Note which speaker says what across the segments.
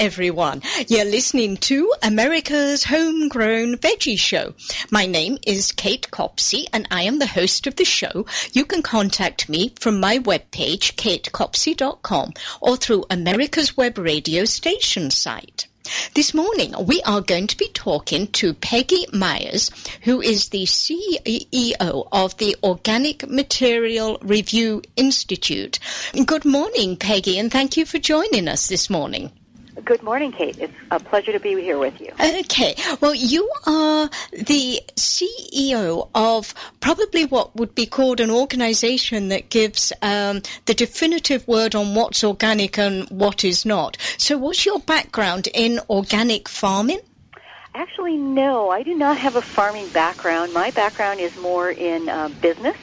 Speaker 1: everyone. You're listening to America's Homegrown Veggie Show. My name is Kate Copsey and I am the host of the show. You can contact me from my webpage, katecopsey.com, or through America's Web Radio station site. This morning, we are going to be talking to Peggy Miars, who is the CEO of the Organic Material Review Institute. Good morning, Peggy, and thank you for joining us this morning.
Speaker 2: Good morning, Kate. It's a pleasure to be here with you.
Speaker 1: Okay. Well, you are the CEO of probably what would be called an organization that gives um, the definitive word on what's organic and what is not. So, what's your background in organic farming?
Speaker 2: Actually, no. I do not have a farming background. My background is more in uh, business.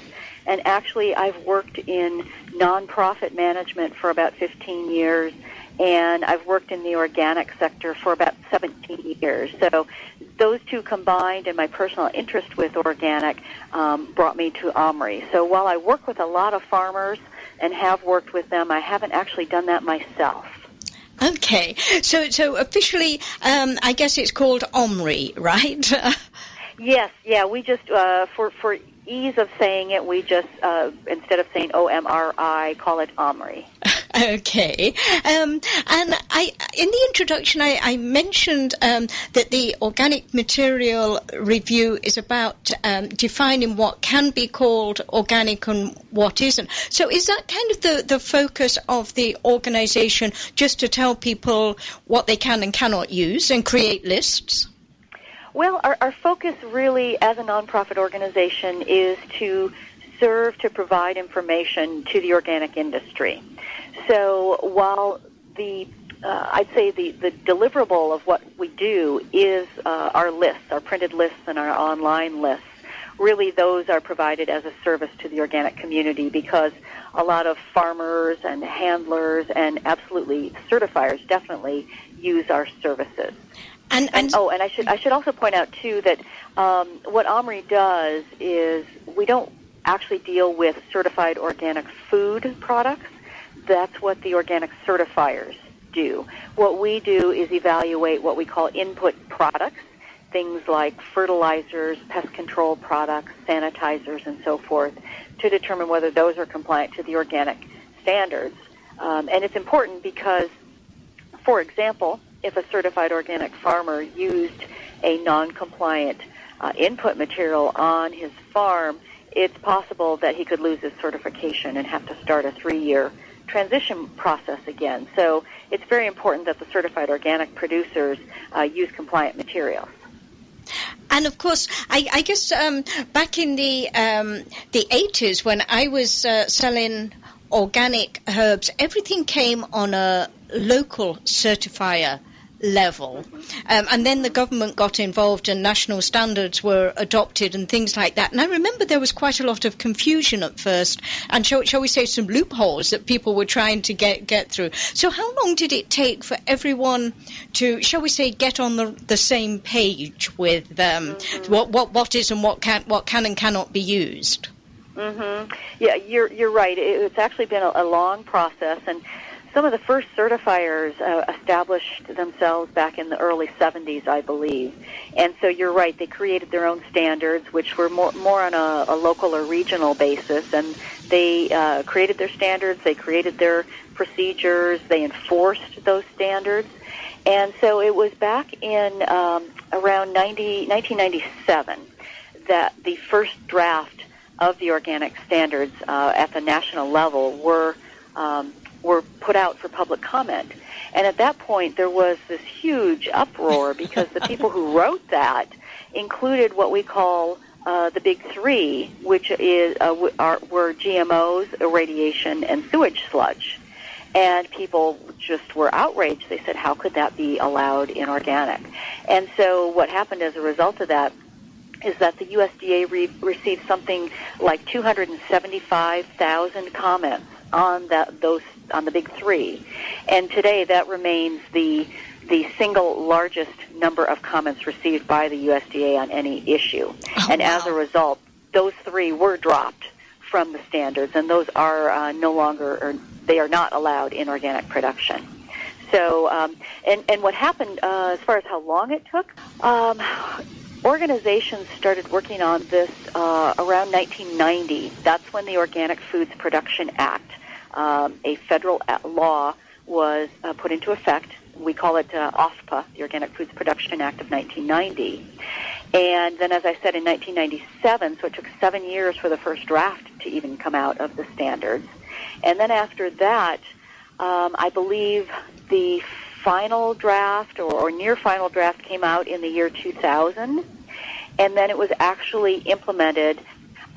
Speaker 2: And actually, I've worked in nonprofit management for about 15 years and I've worked in the organic sector for about 17 years. So those two combined and my personal interest with organic um, brought me to OMRI. So while I work with a lot of farmers and have worked with them, I haven't actually done that myself.
Speaker 1: Okay, so so officially, um, I guess it's called OMRI, right?
Speaker 2: yes, yeah. We just uh, for for ease of saying it, we just uh, instead of saying O M R I, call it OMRI.
Speaker 1: Okay. Um, and I, in the introduction, I, I mentioned um, that the organic material review is about um, defining what can be called organic and what isn't. So, is that kind of the, the focus of the organization, just to tell people what they can and cannot use and create lists?
Speaker 2: Well, our, our focus really as a nonprofit organization is to serve to provide information to the organic industry. So while the uh, I'd say the, the deliverable of what we do is uh, our lists, our printed lists and our online lists. Really, those are provided as a service to the organic community because a lot of farmers and handlers and absolutely certifiers definitely use our services. And, and, and, oh, and I should I should also point out too that um, what OMRI does is we don't actually deal with certified organic food products. That's what the organic certifiers do. What we do is evaluate what we call input products, things like fertilizers, pest control products, sanitizers, and so forth, to determine whether those are compliant to the organic standards. Um, and it's important because, for example, if a certified organic farmer used a non-compliant uh, input material on his farm, it's possible that he could lose his certification and have to start a three-year transition process again. So it's very important that the certified organic producers uh, use compliant materials.
Speaker 1: And of course, I, I guess um, back in the um, the 80s when I was uh, selling organic herbs, everything came on a local certifier level. Um, and then the government got involved and national standards were adopted and things like that. And I remember there was quite a lot of confusion at first and shall, shall we say some loopholes that people were trying to get, get through. So how long did it take for everyone to, shall we say, get on the, the same page with um, mm-hmm. what, what, what is and what can, what can and cannot be used?
Speaker 2: Mm-hmm. Yeah, you're, you're right. It's actually been a, a long process and some of the first certifiers uh, established themselves back in the early 70s, I believe. And so you're right, they created their own standards, which were more, more on a, a local or regional basis. And they uh, created their standards, they created their procedures, they enforced those standards. And so it was back in um, around 90, 1997 that the first draft of the organic standards uh, at the national level were um, were put out for public comment. And at that point, there was this huge uproar because the people who wrote that included what we call uh, the big three, which is uh, are, were GMOs, irradiation, and sewage sludge. And people just were outraged. They said, "How could that be allowed in organic?" And so, what happened as a result of that is that the USDA re- received something like 275,000 comments on that those on the big three, and today that remains the the single largest number of comments received by the USDA on any issue. Oh, and wow. as a result, those three were dropped from the standards, and those are uh, no longer or they are not allowed in organic production. So, um, and and what happened uh, as far as how long it took, um, organizations started working on this uh, around 1990. That's when the Organic Foods Production Act, um, a federal law, was uh, put into effect. We call it uh, OFPA, the Organic Foods Production Act of 1990. And then, as I said, in 1997, so it took seven years for the first draft to even come out of the standards. And then after that, um, I believe the final draft or, or near final draft came out in the year 2000, and then it was actually implemented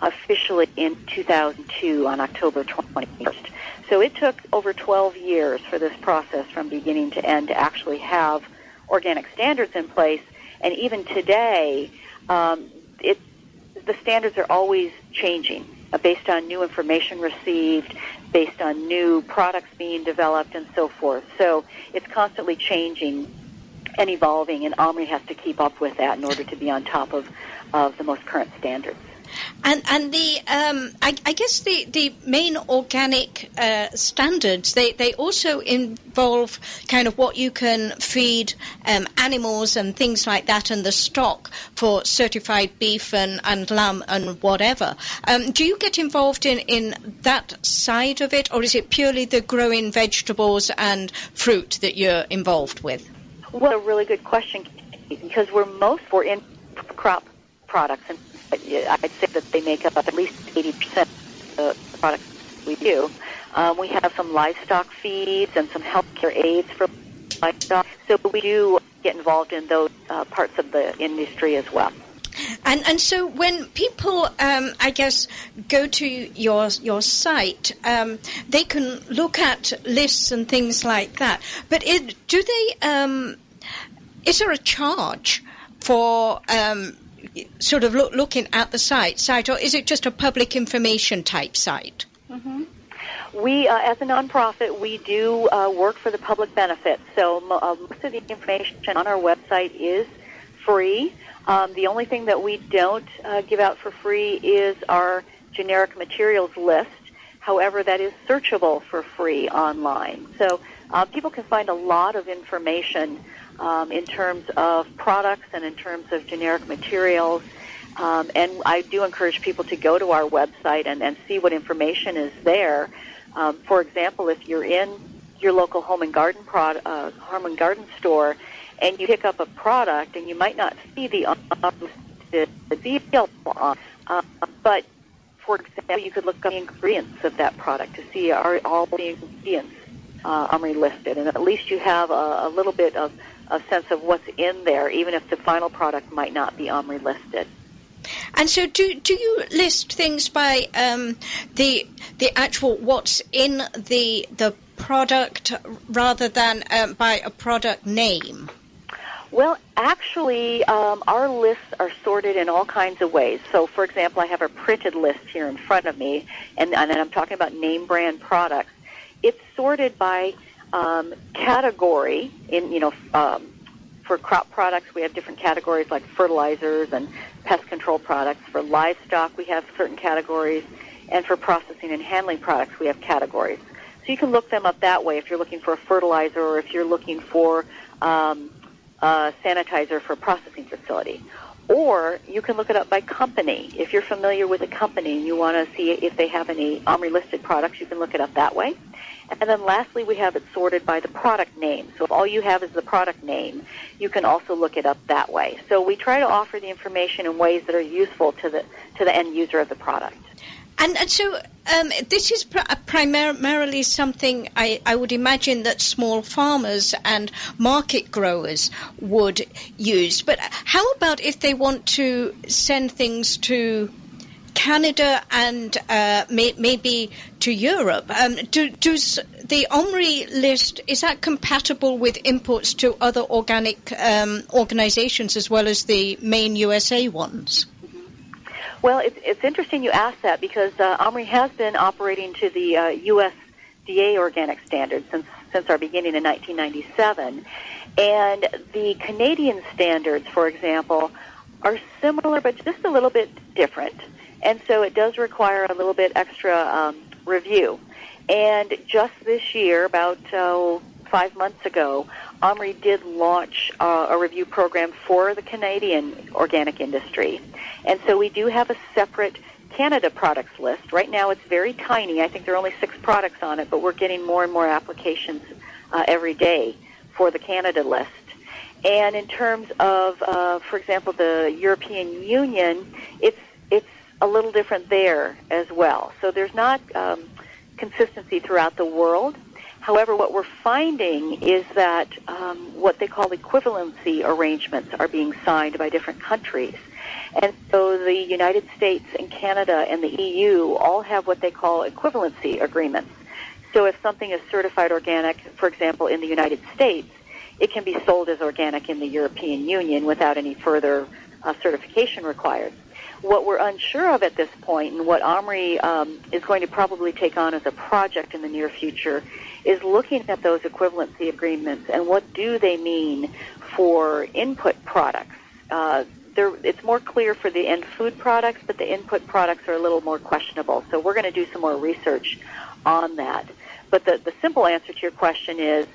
Speaker 2: officially in 2002 on October 21st. So it took over 12 years for this process from beginning to end to actually have organic standards in place. And even today, um, it, the standards are always changing uh, based on new information received, based on new products being developed, and so forth. So it's constantly changing and evolving, and OMRI has to keep up with that in order to be on top of, of the most current standards.
Speaker 1: And and the um, I, I, guess the, the main organic uh, standards they, they also involve kind of what you can feed um, animals and things like that and the stock for certified beef and, and lamb and whatever. Um, do you get involved in, in that side of it or is it purely the growing vegetables and fruit that you're involved with?
Speaker 2: Well, a really good question because we're most for in crop products and I'd say that they make up at least 80% of the products we do. Um, we have some livestock feeds and some healthcare aids for livestock. So we do get involved in those uh, parts of the industry as well.
Speaker 1: And and so when people, um, I guess, go to your your site, um, they can look at lists and things like that. But it, do they? Um, is there a charge for um, sort of look, looking at the site, site, or is it just a public information type site?
Speaker 2: Mm-hmm. We, uh, as a nonprofit, we do uh, work for the public benefit. So uh, most of the information on our website is free. Um, the only thing that we don't uh, give out for free is our generic materials list. However, that is searchable for free online. So uh, people can find a lot of information um, in terms of products and in terms of generic materials. Um, and I do encourage people to go to our website and, and see what information is there. Um, for example, if you're in your local home and garden prod, uh, home and garden store, and you pick up a product, and you might not see the the, detail on, uh, but for example, you could look up the ingredients of that product to see are all the ingredients uh, listed, and at least you have a, a little bit of a sense of what's in there, even if the final product might not be OMRI listed.
Speaker 1: And so, do do you list things by um, the the actual what's in the the product rather than um, by a product name?
Speaker 2: Well, actually, um, our lists are sorted in all kinds of ways. So, for example, I have a printed list here in front of me, and, and I'm talking about name brand products. It's sorted by um, category in you know um, for crop products we have different categories like fertilizers and pest control products. For livestock we have certain categories, and for processing and handling products we have categories. So you can look them up that way if you're looking for a fertilizer or if you're looking for um, a sanitizer for a processing facility. Or you can look it up by company. If you're familiar with a company and you want to see if they have any OMRI listed products, you can look it up that way. And then lastly, we have it sorted by the product name. So if all you have is the product name, you can also look it up that way. So we try to offer the information in ways that are useful to the to the end user of the product.
Speaker 1: And, and so um, this is pr- primarily something I, I, would imagine that small farmers and market growers would use. But how about if they want to send things to Canada and uh, may, maybe to Europe. Um, do, does the OMRI list is that compatible with imports to other organic um, organizations as well as the main USA ones?
Speaker 2: Well, it's, it's interesting you ask that because uh, OMRI has been operating to the uh, USDA organic standards since since our beginning in 1997, and the Canadian standards, for example, are similar but just a little bit different and so it does require a little bit extra um, review. And just this year, about uh, five months ago, OMRI did launch uh, a review program for the Canadian organic industry. And so we do have a separate Canada products list. Right now it's very tiny. I think there are only six products on it, but we're getting more and more applications uh, every day for the Canada list. And in terms of, uh, for example, the European Union, it's it's a little different there as well. So there's not um, consistency throughout the world. However, what we're finding is that um, what they call equivalency arrangements are being signed by different countries. And so the United States and Canada and the EU all have what they call equivalency agreements. So if something is certified organic, for example, in the United States, it can be sold as organic in the European Union without any further uh, certification required. What we're unsure of at this point, and what OMRI um, is going to probably take on as a project in the near future, is looking at those equivalency agreements and what do they mean for input products. Uh, it's more clear for the end food products, but the input products are a little more questionable. So we're going to do some more research on that. But the, the simple answer to your question is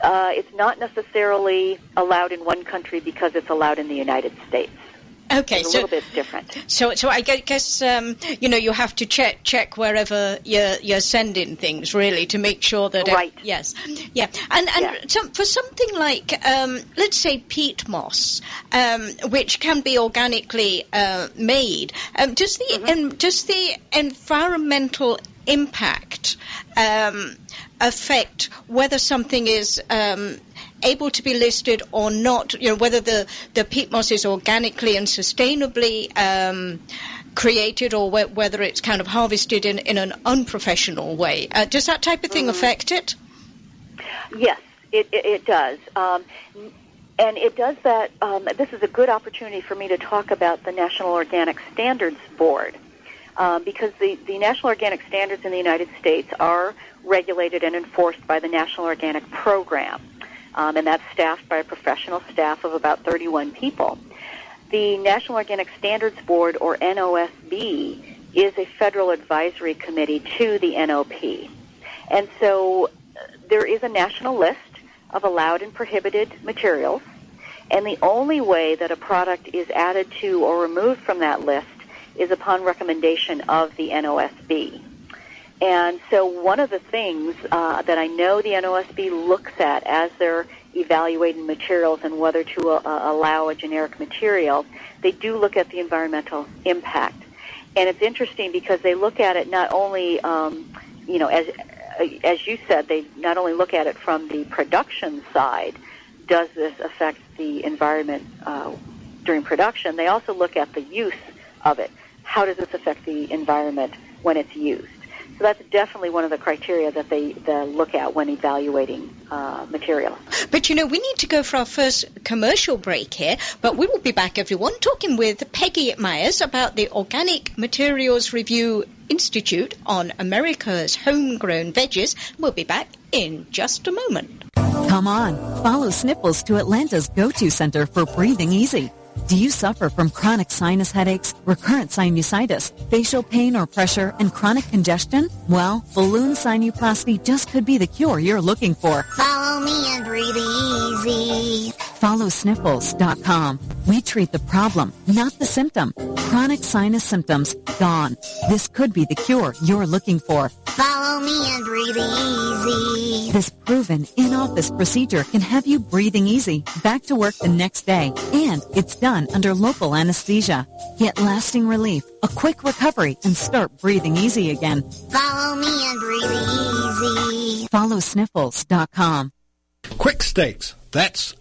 Speaker 2: uh, it's not necessarily allowed in one country because it's allowed in the United States.
Speaker 1: Okay,
Speaker 2: it's
Speaker 1: a so,
Speaker 2: little bit different.
Speaker 1: So, so I guess um, you know you have to check check wherever you're you're sending things really to make sure that
Speaker 2: right.
Speaker 1: It, yes, yeah, and and
Speaker 2: yeah.
Speaker 1: Some, for something like um, let's say peat moss, um, which can be organically uh, made, um, does the mm-hmm. does the environmental impact um, affect whether something is um, able to be listed or not, you know, whether the, the peat moss is organically and sustainably um, created or wh- whether it's kind of harvested in, in an unprofessional way. Uh, does that type of thing mm. affect it?
Speaker 2: Yes, it, it, it does. Um, and it does that. Um, this is a good opportunity for me to talk about the National Organic Standards Board. Um, because the, the National Organic Standards in the United States are regulated and enforced by the National Organic Program um, and that's staffed by a professional staff of about 31 people. The National Organic Standards Board, or NOSB, is a federal advisory committee to the NOP. And so uh, there is a national list of allowed and prohibited materials, and the only way that a product is added to or removed from that list is upon recommendation of the NOSB. And so one of the things uh, that I know the NOSB looks at as they're evaluating materials and whether to uh, allow a generic material, they do look at the environmental impact. And it's interesting because they look at it not only, um, you know, as as you said, they not only look at it from the production side. Does this affect the environment uh, during production? They also look at the use of it. How does this affect the environment when it's used? So that's definitely one of the criteria that they, they look at when evaluating uh, materials.
Speaker 1: But you know, we need to go for our first commercial break here, but we will be back, everyone, talking with Peggy Miars about the Organic Materials Review Institute on America's homegrown veggies. We'll be back in just a moment.
Speaker 3: Come on, follow Sniffles to Atlanta's go-to center for breathing easy. Do you suffer from chronic sinus headaches, recurrent sinusitis, facial pain or pressure, and chronic congestion? Well, balloon sinuplasty just could be the cure you're looking for.
Speaker 4: Follow me and breathe easy.
Speaker 3: FollowSniffles.com. We treat the problem, not the symptom. Chronic sinus symptoms, gone. This could be the cure you're looking for.
Speaker 4: Follow me and breathe easy.
Speaker 3: This proven in-office procedure can have you breathing easy, back to work the next day, and it's done under local anesthesia. Get lasting relief, a quick recovery, and start breathing easy again.
Speaker 4: Follow me and breathe easy.
Speaker 3: FollowSniffles.com.
Speaker 5: QUIK Stakes. That's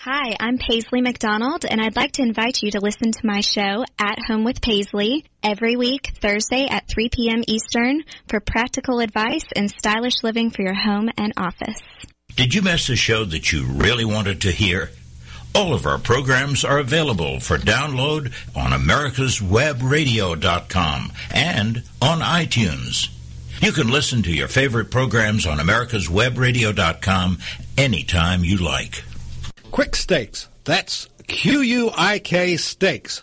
Speaker 6: Hi, I'm Paisley McDonald, and I'd like to invite you to listen to my show, At Home with Paisley, every week, Thursday at 3 p.m. Eastern, for practical advice and stylish living for your home and office.
Speaker 7: Did you miss a show that you really wanted to hear? All of our programs are available for download on americaswebradio.com and on iTunes. You can listen to your favorite programs on americaswebradio.com anytime you like.
Speaker 5: QUIK Stakes. That's Q-U-I-K Stakes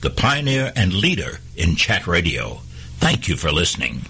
Speaker 7: the pioneer and leader in chat radio. Thank you for listening.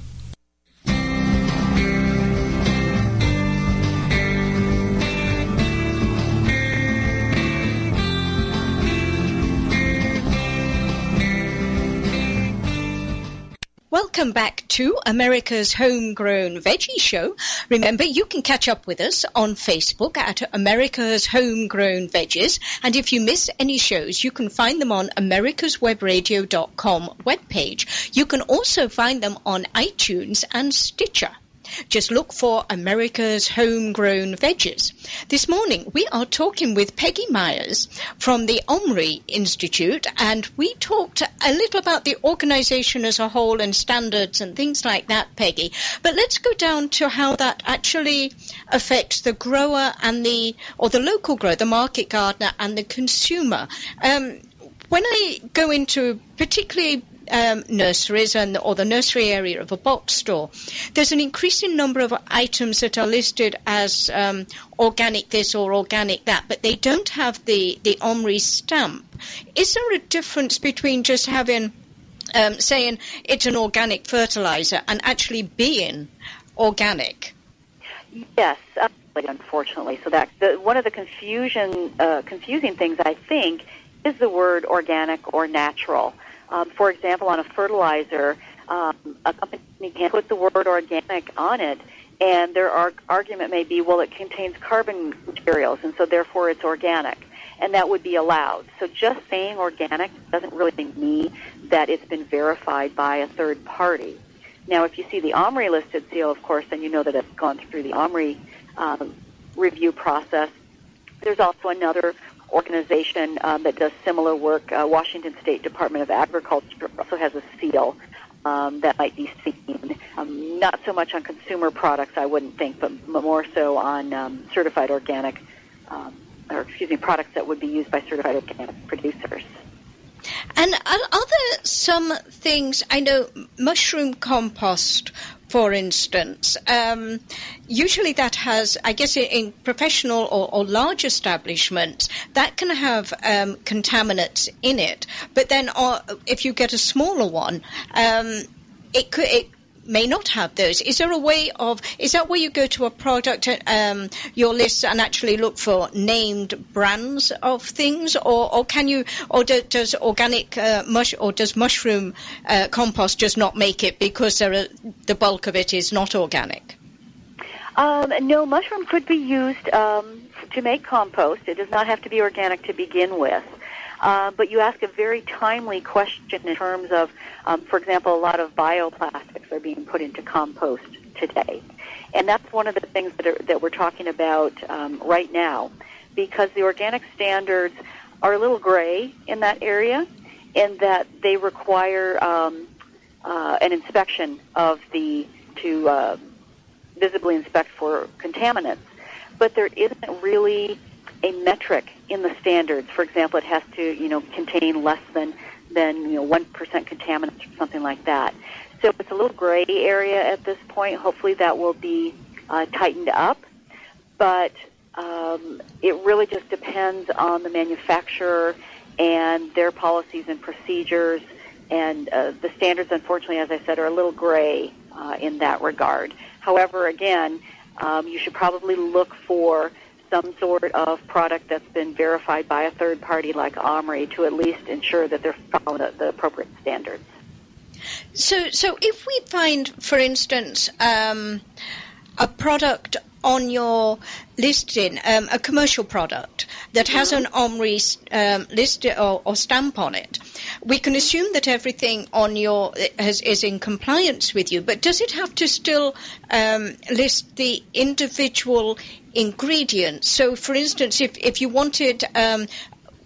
Speaker 1: Welcome back to America's Homegrown Veggie Show. Remember, you can catch up with us on Facebook at America's Homegrown Veggies. And if you miss any shows, you can find them on americaswebradio.com webpage. You can also find them on iTunes and Stitcher. Just look for America's Homegrown Veggies. This morning we are talking with Peggy Miars from the Omri Institute and we talked a little about the organization as a whole and standards and things like that, Peggy. But let's go down to how that actually affects the grower and the, or the local grower, the market gardener and the consumer. Um, when I go into particularly um, nurseries and or the nursery area of a box store, there's an increasing number of items that are listed as um, organic this or organic that, but they don't have the the OMRI stamp. Is there a difference between just having um, saying it's an organic fertilizer and actually being organic?
Speaker 2: Yes, unfortunately. So that the, one of the confusion, uh, confusing things I think is the word organic or natural. Um, for example, on a fertilizer, um, a company can put the word organic on it, and their arg- argument may be, well, it contains carbon materials, and so therefore it's organic, and that would be allowed. So just saying organic doesn't really mean that it's been verified by a third party. Now, if you see the OMRI listed seal, of course, then you know that it's gone through the OMRI um, review process. There's also another organization um, that does similar work. Uh, Washington State Department of Agriculture also has a seal um, that might be seen. Um, not so much on consumer products, I wouldn't think, but more so on um, certified organic, um, or excuse me, products that would be used by certified organic producers.
Speaker 1: And are, there some things, I know mushroom compost for instance, um, usually that has, I guess, in, professional or, or, large establishments, that can have um, contaminants in it. But then, uh, if you get a smaller one, um, it could. It, may not have those. Is there a way of, is that where you go to a product, um, your list and actually look for named brands of things or, or can you, or do, does organic uh, mush, or does mushroom uh, compost just not make it because are, the bulk of it is not organic?
Speaker 2: Um, no, mushroom could be used um, to make compost. It does not have to be organic to begin with. Uh, but you ask a very timely question in terms of, um, for example, a lot of bioplastics are being put into compost today. And that's one of the things that, are, that we're talking about um, right now because the organic standards are a little gray in that area in that they require um, uh, an inspection of the, to uh, visibly inspect for contaminants. But there isn't really a metric in the standards. For example, it has to, you know, contain less than than you know one percent contaminants or something like that. So it's a little gray area at this point. Hopefully, that will be uh, tightened up, but um, it really just depends on the manufacturer and their policies and procedures. And uh, the standards, unfortunately, as I said, are a little gray uh, in that regard. However, again, um, you should probably look for some sort of product that's been verified by a third party like OMRI to at least ensure that they're following the, the appropriate standards.
Speaker 1: So, so if we find, for instance, um, a product on your listing, um, a commercial product that has an OMRI um, list or, or, stamp on it, we can assume that everything on your has, is in compliance with you. But does it have to still um, list the individual ingredients? So, for instance, if if you wanted um,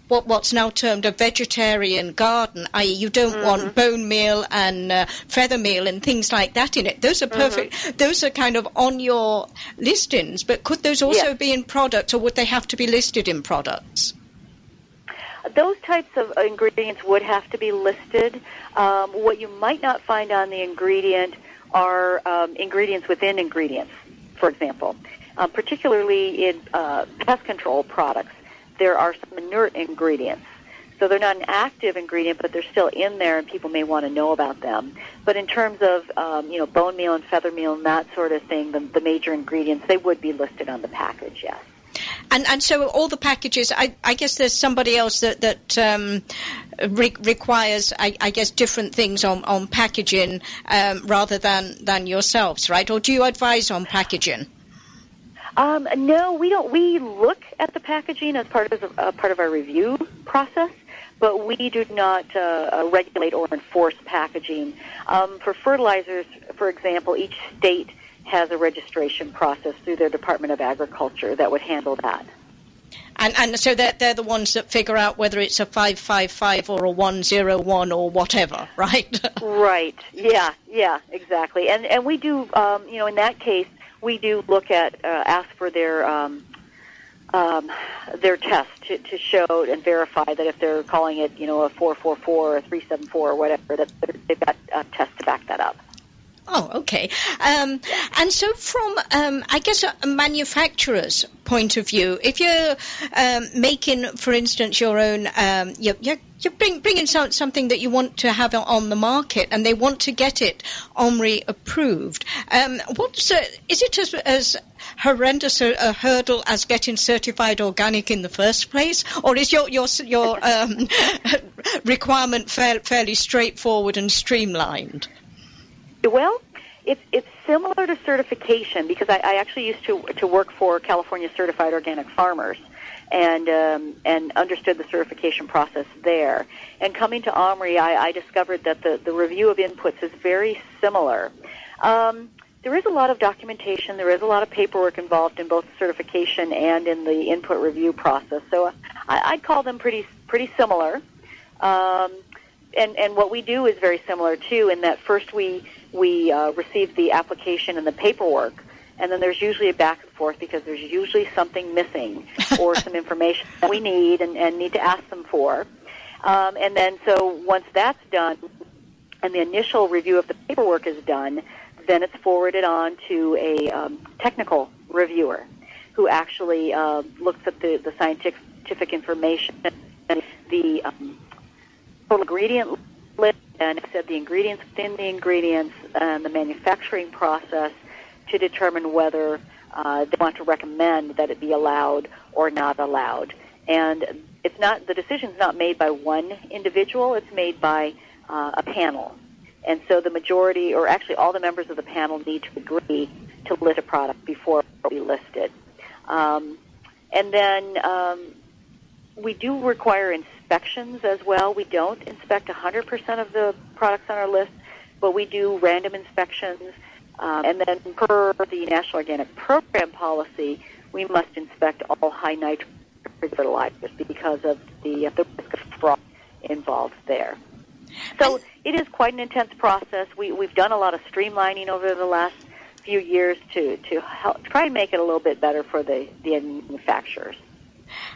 Speaker 1: what, what's now termed a vegetarian garden, i.e., you don't mm-hmm. want bone meal and uh, feather meal and things like that in it. Those are perfect. Mm-hmm. Those are kind of on your listings, but could those also be in products, or would they have to be listed in products?
Speaker 2: Those types of ingredients would have to be listed. Um, what you might not find on the ingredient are um, ingredients within ingredients, for example, uh, particularly in uh, pest control products there are some inert ingredients. So they're not an active ingredient, but they're still in there, and people may want to know about them. But in terms of um, you know bone meal and feather meal and that sort of thing, the, the major ingredients they would be listed on the package. Yes.
Speaker 1: And and so all the packages, I, I guess there's somebody else that that um, re- requires, I, I, guess, different things on on packaging um, rather than than yourselves, right? Or do you advise on packaging?
Speaker 2: Um, no, we don't. We look at the packaging as part of uh, part of our review process, but we do not uh, uh, regulate or enforce packaging. Um, for fertilizers, for example, each state has a registration process through their Department of Agriculture that would handle that.
Speaker 1: And, and so they're, they're the ones that figure out whether it's a 555 or a 101 or whatever, right?
Speaker 2: right. Yeah, yeah, exactly. And, and we do, um, you know, in that case, we do look at uh, ask for their um, um, their test to, to show and verify that if they're calling it you know a 444 or a 374 or whatever that they've got a test to back that up.
Speaker 1: Oh, okay. Um, and so, from um, I guess a manufacturer's point of view, if you're um, making, for instance, your own, um, you're, you're, you're bring, bringing some, something that you want to have on the market, and they want to get it OMRI approved. Um, what's uh, is it as, as horrendous a, a, hurdle as getting certified organic in the first place, or is your your your um, requirement fair, fairly straightforward and streamlined?
Speaker 2: Well, it's it's similar to certification because I, I actually used to to work for California Certified Organic Farmers, and um, and understood the certification process there. And coming to OMRI, I, I discovered that the the review of inputs is very similar. Um, there is a lot of documentation. There is a lot of paperwork involved in both certification and in the input review process. So I, I'd call them pretty pretty similar. Um, and and what we do is very similar too. In that first we we uh, receive the application and the paperwork, and then there's usually a back and forth because there's usually something missing or some information that we need and, and need to ask them for. Um, and then so once that's done, and the initial review of the paperwork is done, then it's forwarded on to a um, technical reviewer who actually uh, looks at the, the scientific information, and the um, total ingredient list, and said the ingredients within the ingredients and the manufacturing process to determine whether uh, they want to recommend that it be allowed or not allowed. And it's not the decision's not made by one individual; it's made by uh, a panel. And so the majority, or actually all the members of the panel, need to agree to list a product before we list it. Um, and then um, we do require inspections as well. We don't inspect 100% of the products on our list, but we do random inspections. Um, and then per the National Organic Program policy, we must inspect all high nitrogen fertilizers because of the, uh, the risk of fraud involved there. So it is quite an intense process. We, we've done a lot of streamlining over the last few years to, to help, try and make it a little bit better for the, the manufacturers.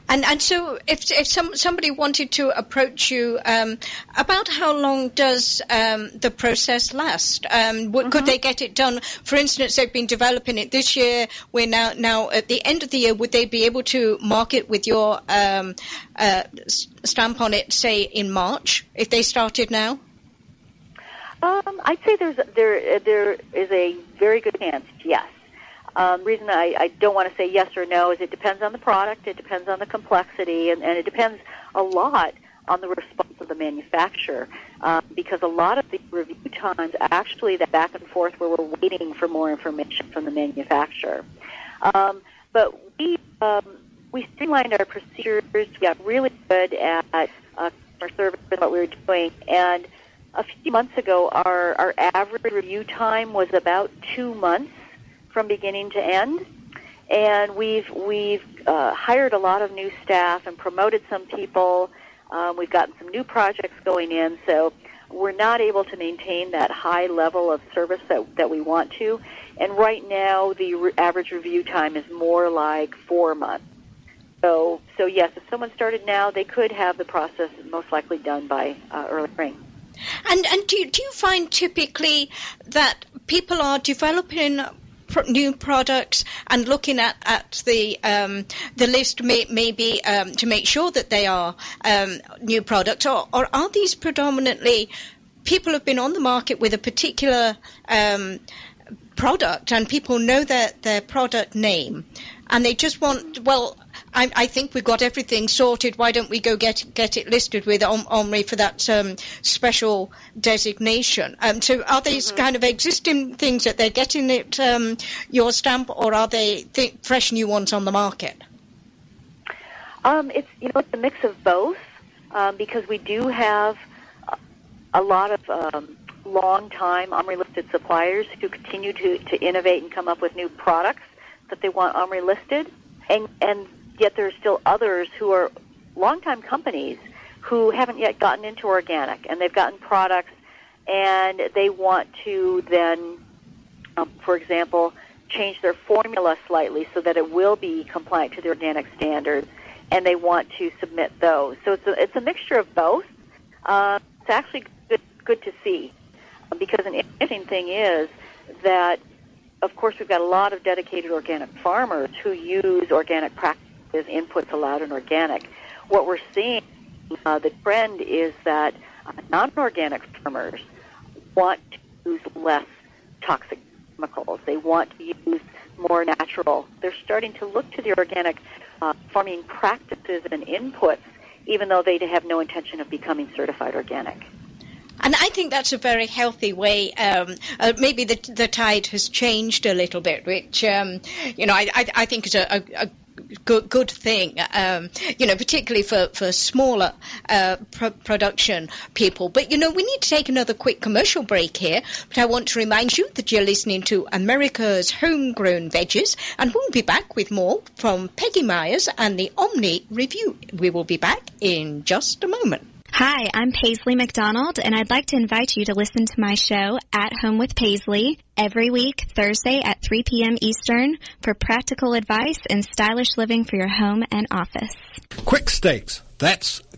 Speaker 1: And and so if if some, somebody wanted to approach you, um, about how long does um, the process last? Um, what, mm-hmm. Could they get it done? For instance, they've been developing it this year. We're now now at the end of the year. Would they be able to market with your um, uh, stamp on it, say in March, if they started now?
Speaker 2: Um, I'd say there's there there is a very good chance, yes. Um, reason I, I don't want to say yes or no is it depends on the product, it depends on the complexity, and, and it depends a lot on the response of the manufacturer, um, because a lot of the review times actually that back and forth where we're waiting for more information from the manufacturer. Um, but we um, we streamlined our procedures. We got really good at uh, service and what we were doing, and a few months ago, our, our average review time was about two months from beginning to end. And we've we've uh, hired a lot of new staff and promoted some people. Um, we've gotten some new projects going in, so we're not able to maintain that high level of service that that we want to. And right now, the re- average review time is more like four months. So so yes, if someone started now, they could have the process most likely done by uh, early spring.
Speaker 1: And and do you, do you find typically that people are developing new products and looking at at the um, the list may, maybe um, to make sure that they are um, new products, or, or are these predominantly people have been on the market with a particular um, product and people know their their product name and they just want well I, I, think we've got everything sorted. Why don't we go get get it listed with Om- Omri for that um, special designation? Um, so, are these mm-hmm. kind of existing things that they're getting it um, your stamp, or are they th- fresh new ones on the market?
Speaker 2: Um, it's you know it's a mix of both um, because we do have a lot of um, long time Omri listed suppliers who continue to, to innovate and come up with new products that they want Omri listed. And, and yet there are still others who are longtime companies who haven't yet gotten into organic and they've gotten products and they want to then, um, for example, change their formula slightly so that it will be compliant to the organic standards and they want to submit those. So it's a, it's a mixture of both. Uh, it's actually good, good to see because an interesting thing is that, of course, we've got a lot of dedicated organic farmers who use organic practices inputs allowed in organic. What we're seeing, uh, the trend is that uh, non-organic farmers want to use less toxic chemicals. They want to use more natural. They're starting to look to the organic uh, farming practices and inputs, even though they have no intention of becoming certified organic.
Speaker 1: And I think that's a very healthy way. Um, uh, maybe the the tide has changed a little bit, which um, you know I, I, I think is a, a good, good thing, um, you know, particularly for, for smaller uh, pro- production people. But, you know, we need to take another quick commercial break here. But I want to remind you that you're listening to America's Homegrown Veggies, and we'll be back with more from Peggy Miars and the OMRI Review. We will be back in just a moment.
Speaker 6: Hi, I'm Paisley McDonald, and I'd like to invite you to listen to my show, At Home with Paisley, every week, Thursday at 3 p.m. Eastern, for practical advice and stylish living for your home and office.
Speaker 5: QUIK Stakes. That's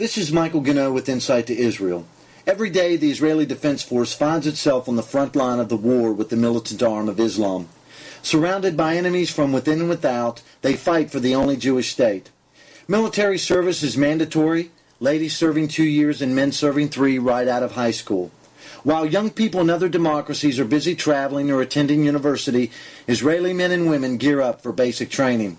Speaker 8: This is Michael Gano with Insight to Israel. Every day, the Israeli Defense Force finds itself on the front line of the war with the militant arm of Islam. Surrounded by enemies from within and without, they fight for the only Jewish state. Military service is mandatory, ladies serving two years and men serving three right out of high school. While young people in other democracies are busy traveling or attending university, Israeli men and women gear up for basic training.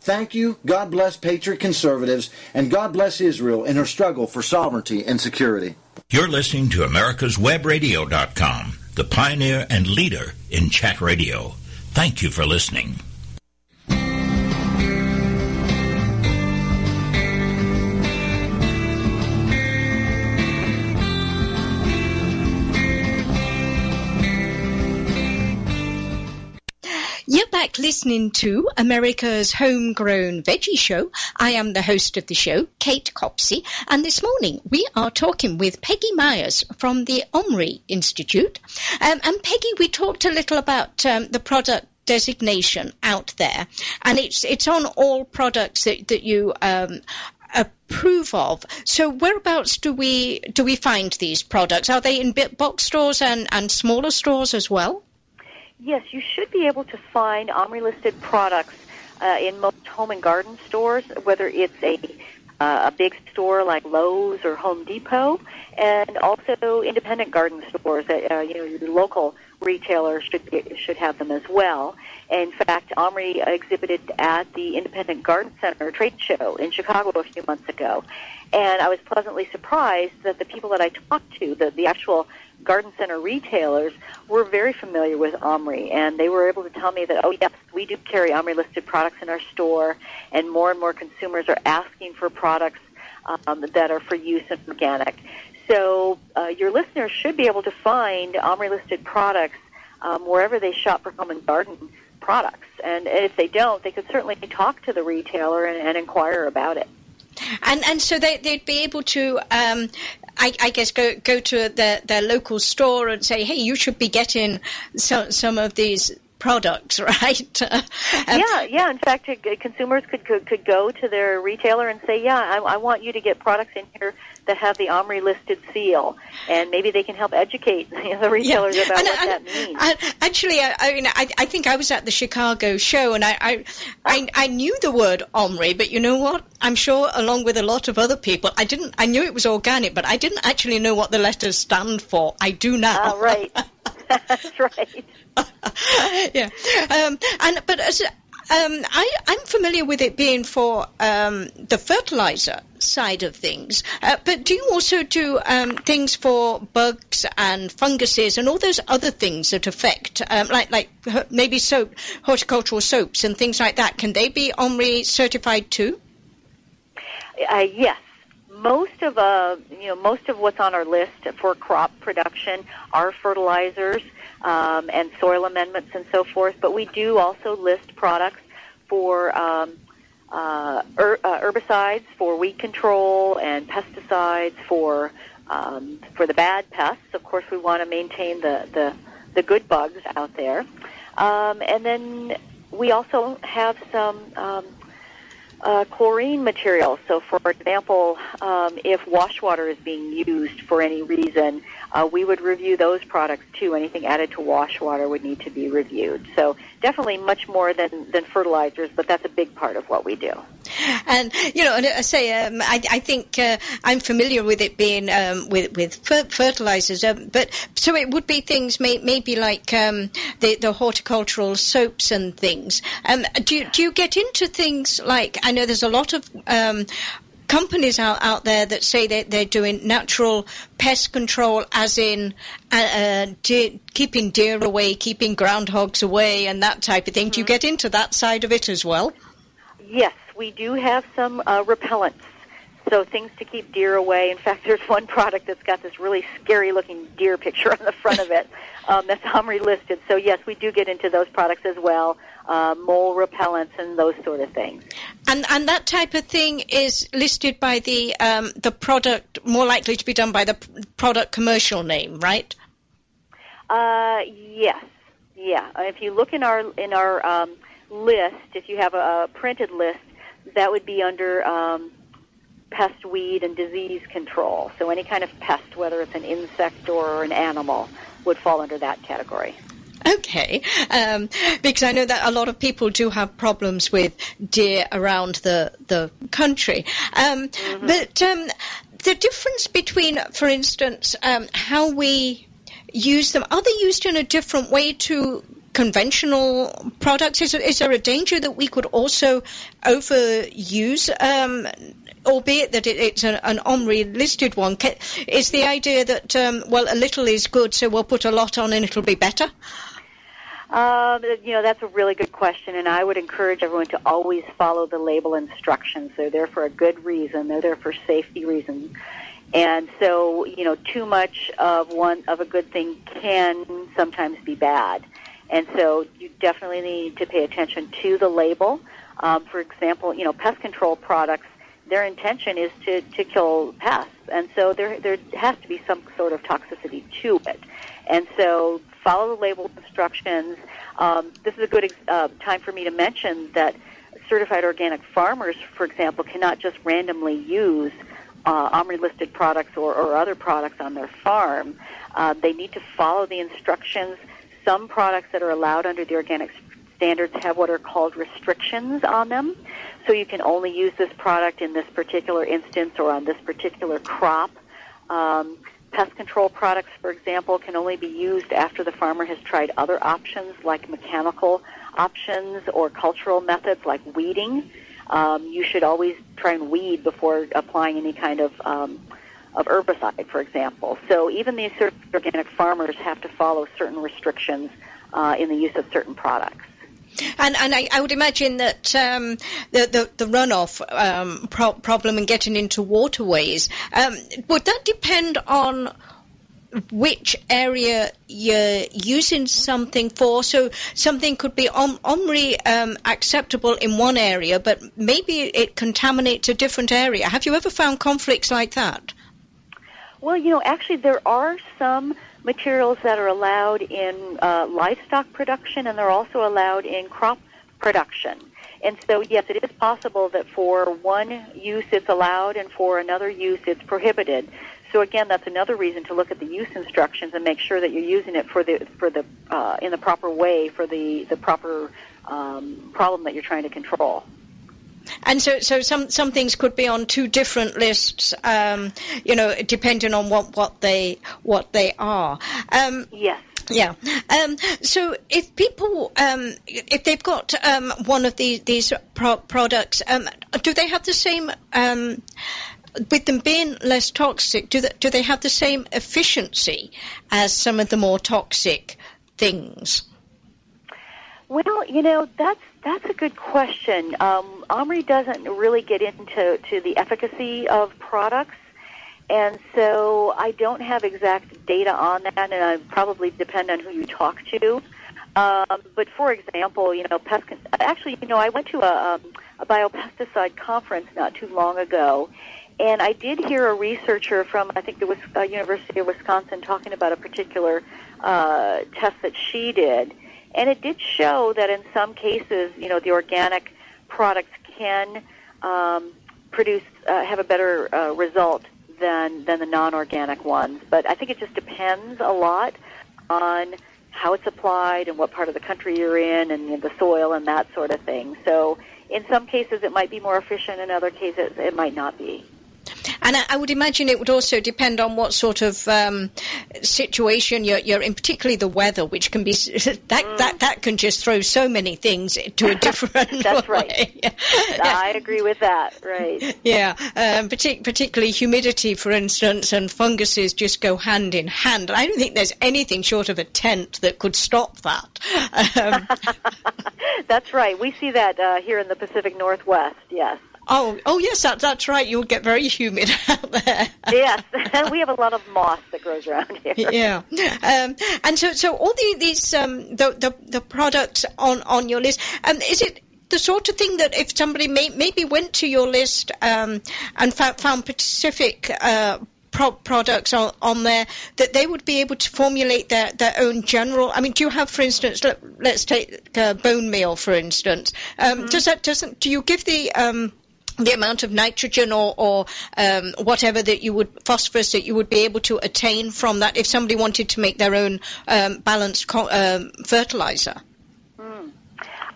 Speaker 8: Thank you. God bless Patriot Conservatives, and God bless Israel in her struggle for sovereignty and security.
Speaker 7: You're listening to America'sWebRadio.com, the pioneer and leader in chat radio. Thank you for listening.
Speaker 1: Back listening to America's Homegrown Veggie Show. I am the host of the show, Kate Copsey, and this morning we are talking with Peggy Miars from the Omri Institute. Um, and Peggy, we talked a little about um, the product designation out there, and it's it's on all products that that you um, approve of. So whereabouts do we do we find these products? Are they in big box stores and, and smaller stores as well?
Speaker 2: Yes, you should be able to find Omri listed products uh, in most home and garden stores, whether it's a uh, a big store like Lowe's or Home Depot, and also independent garden stores. That, uh, you know, your local retailers should should have them as well. In fact, Omri exhibited at the Independent Garden Center trade show in Chicago a few months ago, and I was pleasantly surprised that the people that I talked to, the the actual garden center retailers were very familiar with Omri, and they were able to tell me that, oh yes, we do carry Omri listed products in our store, and more and more consumers are asking for products um, that are for use in organic. So uh, your listeners should be able to find Omri listed products um, wherever they shop for home and garden products. And if they don't, they could certainly talk to the retailer and, and inquire about it.
Speaker 1: And and so they they'd be able to, um, I, I, guess, go go to their their local store and say, hey, you should be getting some some of these products, right?
Speaker 2: um, yeah, yeah. In fact, consumers could, could could go to their retailer and say, "Yeah, I, I want you to get products in here that have the Omri listed seal, and maybe they can help educate the retailers yeah. about and, what and, that means.
Speaker 1: I, actually, I, I mean, I, I, think I was at the Chicago show, and I, I, I, I knew the word Omri, but you know what? I'm sure, along with a lot of other people, I didn't. I knew it was organic, but I didn't actually know what the letters stand for. I do now.
Speaker 2: Ah, right. That's right.
Speaker 1: yeah, um, and but as um, I, am familiar with it being for um, the fertilizer side of things, uh, but do you also do um, things for bugs and funguses and all those other things that affect, um, like like maybe soap, horticultural soaps and things like that? Can they be OMRI certified too?
Speaker 2: Uh, yes, most of uh, you know most of what's on our list for crop production are fertilizers um, and soil amendments and so forth. But we do also list products for um, uh, er, uh, herbicides, for weed control, and pesticides for um, for the bad pests. Of course, we want to maintain the the, the good bugs out there, um, and then we also have some um, uh, chlorine material. So, for example, um, if wash water is being used for any reason, uh, we would review those products too. Anything added to wash water would need to be reviewed. So, definitely much more than, than fertilizers, but that's a big part of what we do.
Speaker 1: And you know, and I say um, I, I, think uh, I'm familiar with it being um, with with fertilizers, um, but so it would be things may, maybe like um, the the horticultural soaps and things. Um, do you, do you get into things like I know there's a lot of um, companies out, out there that say that they're doing natural pest control, as in uh, uh, deer, keeping deer away, keeping groundhogs away, and that type of thing. Mm-hmm. Do you mm-hmm. get into that side of it as well?
Speaker 2: Yes, we do have some uh, repellents. So things to keep deer away. In fact, there's one product that's got this really scary-looking deer picture on the front of it. Um, that's Omri listed. So yes, we do get into those products as well uh, mole repellents and those sort of things.
Speaker 1: And and that type of thing is listed by the um, the product more likely to be done by the product commercial name, right?
Speaker 2: Uh, yes, yeah. If you look in our in our um, list, if you have a, a, printed list, that would be under um, pest, weed, and disease control. So any kind of pest, whether it's an insect or an animal, would fall under that category.
Speaker 1: Okay, um, because I know that a lot of people do have problems with deer around the the country. Um, mm-hmm. But um, the difference between, for instance, um, how we use them, are they used in a different way to conventional products? Is, is there a danger that we could also overuse, um, albeit that it, it's an, an OMRI listed one? Is the idea that, um, well, a little is good, so we'll put a lot on and it'll be better?
Speaker 2: Uh, you know, that's a really good question, and I would encourage everyone to always follow the label instructions. They're there for a good reason. They're there for safety reasons. And so, you know, too much of one of a good thing can sometimes be bad. And so you definitely need to pay attention to the label. Um, for example, you know, pest control products, their intention is to, to kill pests. And so there, there has to be some sort of toxicity to it. And so follow the label instructions. Um, this is a good uh, time for me to mention that certified organic farmers, for example, cannot just randomly use uh, OMRI listed products or, or other products on their farm. Uh, they need to follow the instructions. Some products that are allowed under the organic standards have what are called restrictions on them. So you can only use this product in this particular instance or on this particular crop. Um, pest control products, for example, can only be used after the farmer has tried other options like mechanical options or cultural methods like weeding. Um, you should always try and weed before applying any kind of um, of herbicide, for example. So even these organic farmers have to follow certain restrictions uh, in the use of certain products.
Speaker 1: And, and I, I, would imagine that um, the, the, the, runoff um, pro- problem and getting into waterways, um, would that depend on which area you're using something for. So something could be om- OMRI um, acceptable in one area, but maybe it contaminates a different area. Have you ever found conflicts like that?
Speaker 2: Well, you know, actually, there are some materials that are allowed in uh, livestock production, and they're also allowed in crop production. And so, yes, it is possible that for one use it's allowed, and for another use it's prohibited. So again, that's another reason to look at the use instructions and make sure that you're using it for the for the uh, in the proper way for the the proper um, problem that you're trying to control.
Speaker 1: And so, so some some things could be on two different lists, um, you know, depending on what, what they what they are.
Speaker 2: Um, yes.
Speaker 1: Yeah. Um, so if people, um, if they've got um, one of these these pro- products, um, do they have the same? Um, with them being less toxic, do they, do they have the same efficiency as some of the more toxic things?
Speaker 2: Well, you know that's that's a good question. Um, OMRI doesn't really get into to the efficacy of products, and so I don't have exact data on that, and I probably depend on who you talk to. Um, but for example, you know, pest. Actually, you know, I went to a, um, a biopesticide conference not too long ago, and I did hear a researcher from I think the uh, University of Wisconsin talking about a particular uh, test that she did and it did show that in some cases, you know, the organic products can um, produce uh, have a better uh, result than than the non-organic ones. But I think it just depends a lot on how it's applied and what part of the country you're in and the soil and that sort of thing. So in some cases it might be more efficient, in other cases it might not be.
Speaker 1: And I, I, would imagine it would also depend on what sort of um, situation you're, you're, in, particularly the weather, which can be that mm. that that can just throw so many things to a different.
Speaker 2: That's
Speaker 1: way.
Speaker 2: right. yeah. I agree with that. Right.
Speaker 1: Yeah, um, partic- particularly humidity, for instance, and funguses just go hand in hand. I don't think there's anything short of a tent that could stop that. Um,
Speaker 2: That's right. We see that uh, here in the Pacific Northwest. Yes.
Speaker 1: Oh, oh yes, that, that's right. You'll get very humid out there.
Speaker 2: yes, we have a lot of moss that grows around here.
Speaker 1: Yeah, um, and so so all the, these um, the, the the products on on your list. Um, is it the sort of thing that if somebody may, maybe went to your list um, and found, found specific uh, pro- products on, on, there that they would be able to formulate their, their own general. I mean, do you have, for instance, let, us take uh, bone meal, for instance. Um, mm-hmm. Does that doesn't do you give the um, the amount of nitrogen or, or um, whatever that you would phosphorus that you would be able to attain from that if somebody wanted to make their own um, balanced co- um, fertilizer.
Speaker 2: Mm.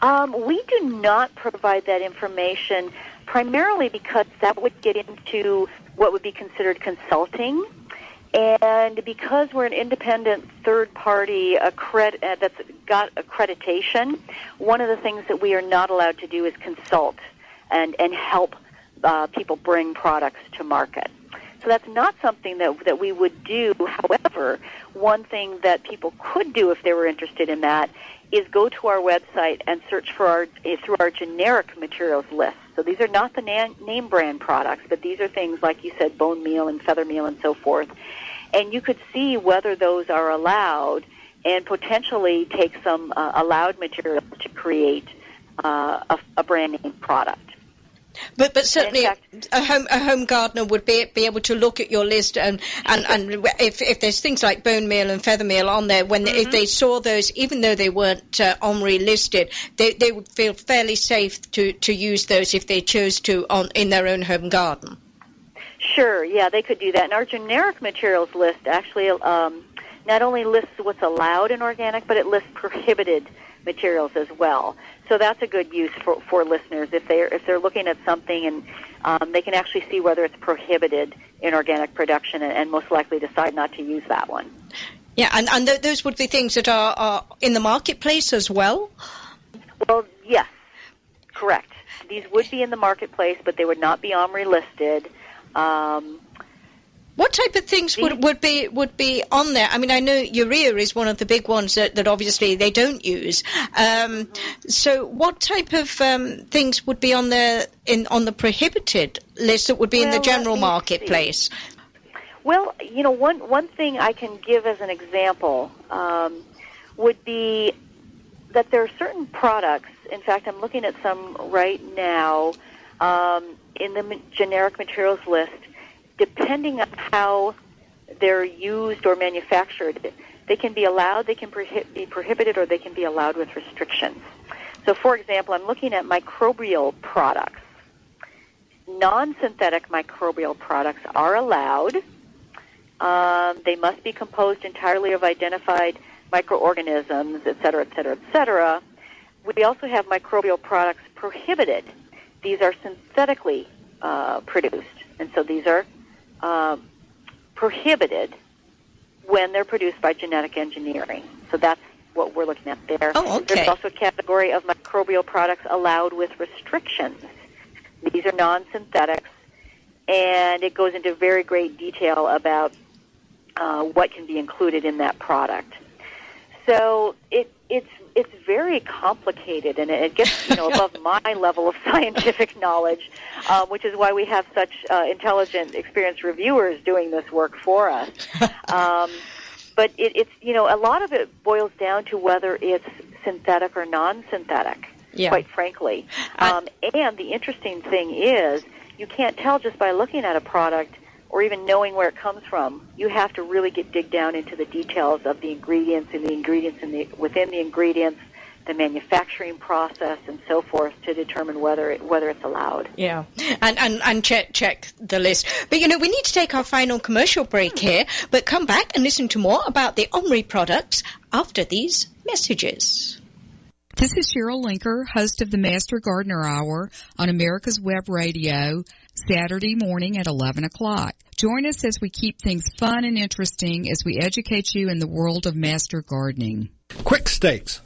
Speaker 2: Um, we do not provide that information primarily because that would get into what would be considered consulting. And because we're an independent third party accred- uh, that's got accreditation, one of the things that we are not allowed to do is consult and, and help uh, people bring products to market. So that's not something that, that we would do. However, one thing that people could do if they were interested in that is go to our website and search for our eh, through our generic materials list. So these are not the na- name brand products, but these are things like you said, bone meal and feather meal and so forth. And you could see whether those are allowed and potentially take some uh, allowed materials to create uh, a, a brand name product.
Speaker 1: But but certainly
Speaker 2: fact-
Speaker 1: a home a home gardener would be be able to look at your list and and, and if if there's things like bone meal and feather meal on there when
Speaker 2: Mm-hmm.
Speaker 1: they, if they saw those even though they weren't uh, OMRI listed they they would feel fairly safe to to use those if they chose to on in their own home garden.
Speaker 2: Sure, yeah, they could do that. And our generic materials list actually um, not only lists what's allowed in organic, but it lists prohibited materials as well. So that's a good use for, for listeners if they're if they're looking at something and um, they can actually see whether it's prohibited in organic production and, and most likely decide not to use that one.
Speaker 1: Yeah, and and th- those would be things that are, are in the marketplace as well.
Speaker 2: Well, yes, correct. These would be in the marketplace, but they would not be OMRI listed. Um,
Speaker 1: What type of things would, would be would be on there? I mean, I know urea is one of the big ones that, that obviously they don't use. Um, so, what type of um, things would be on the in on the prohibited list that would be in the general marketplace?
Speaker 2: Well, you know, one one thing I can give as an example um, would be that there are certain products. In fact, I'm looking at some right now um, in the generic materials list. Depending on how they're used or manufactured, they can be allowed, they can prohi- be prohibited, or they can be allowed with restrictions. So, for example, I'm looking at microbial products. Non-synthetic microbial products are allowed. Um, they must be composed entirely of identified microorganisms, et cetera, et cetera, et cetera. We also have microbial products prohibited. These are synthetically uh, produced, and so these are uh, prohibited when they're produced by genetic engineering. So that's what we're looking at there.
Speaker 1: Oh, okay.
Speaker 2: There's also a category of microbial products allowed with restrictions. These are non-synthetics, and it goes into very great detail about uh, what can be included in that product. So it, it's it's very complicated, and it gets you know above my level of scientific knowledge, um, which is why we have such uh, intelligent, experienced reviewers doing this work for us. Um, but it, it's you know a lot of it boils down to whether it's synthetic or non-synthetic.
Speaker 1: Yeah.
Speaker 2: Quite frankly, um, and the interesting thing is you can't tell just by looking at a product or even knowing where it comes from. You have to really get dig down into the details of the ingredients and the ingredients in the within the ingredients, the manufacturing process, and so forth to determine whether it, whether it's allowed.
Speaker 1: Yeah, and, and and check check the list. But you know, we need to take our final commercial break here, but come back and listen to more about the Omri products after these messages.
Speaker 9: This is Cheryl Linker, host of the Master Gardener Hour on America's Web Radio, Saturday morning at 11 o'clock. Join us as we keep things fun and interesting as we educate you in the world of master gardening.
Speaker 5: QUIK Stakes,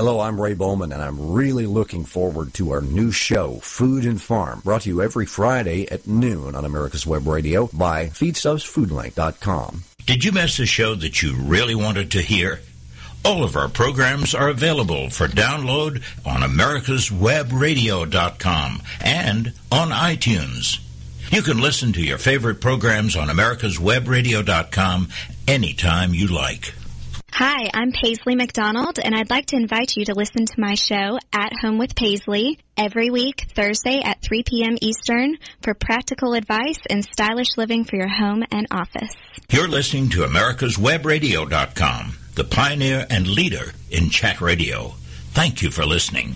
Speaker 10: Hello, I'm Ray Bowman, and I'm really looking forward to our new show, Food and Farm, brought to you every Friday at noon on America's Web Radio by FeedstuffsFoodLink.com.
Speaker 7: Did you miss a show that you really wanted to hear? All of our programs are available for download on americaswebradio.com and on iTunes. You can listen to your favorite programs on americaswebradio.com anytime you like.
Speaker 6: Hi, I'm Paisley McDonald, and I'd like to invite you to listen to my show, At Home with Paisley, every week, Thursday at 3 p.m. Eastern, for practical advice and stylish living for your home and office.
Speaker 7: You're listening to americaswebradio.com, the pioneer and leader in chat radio. Thank you for listening.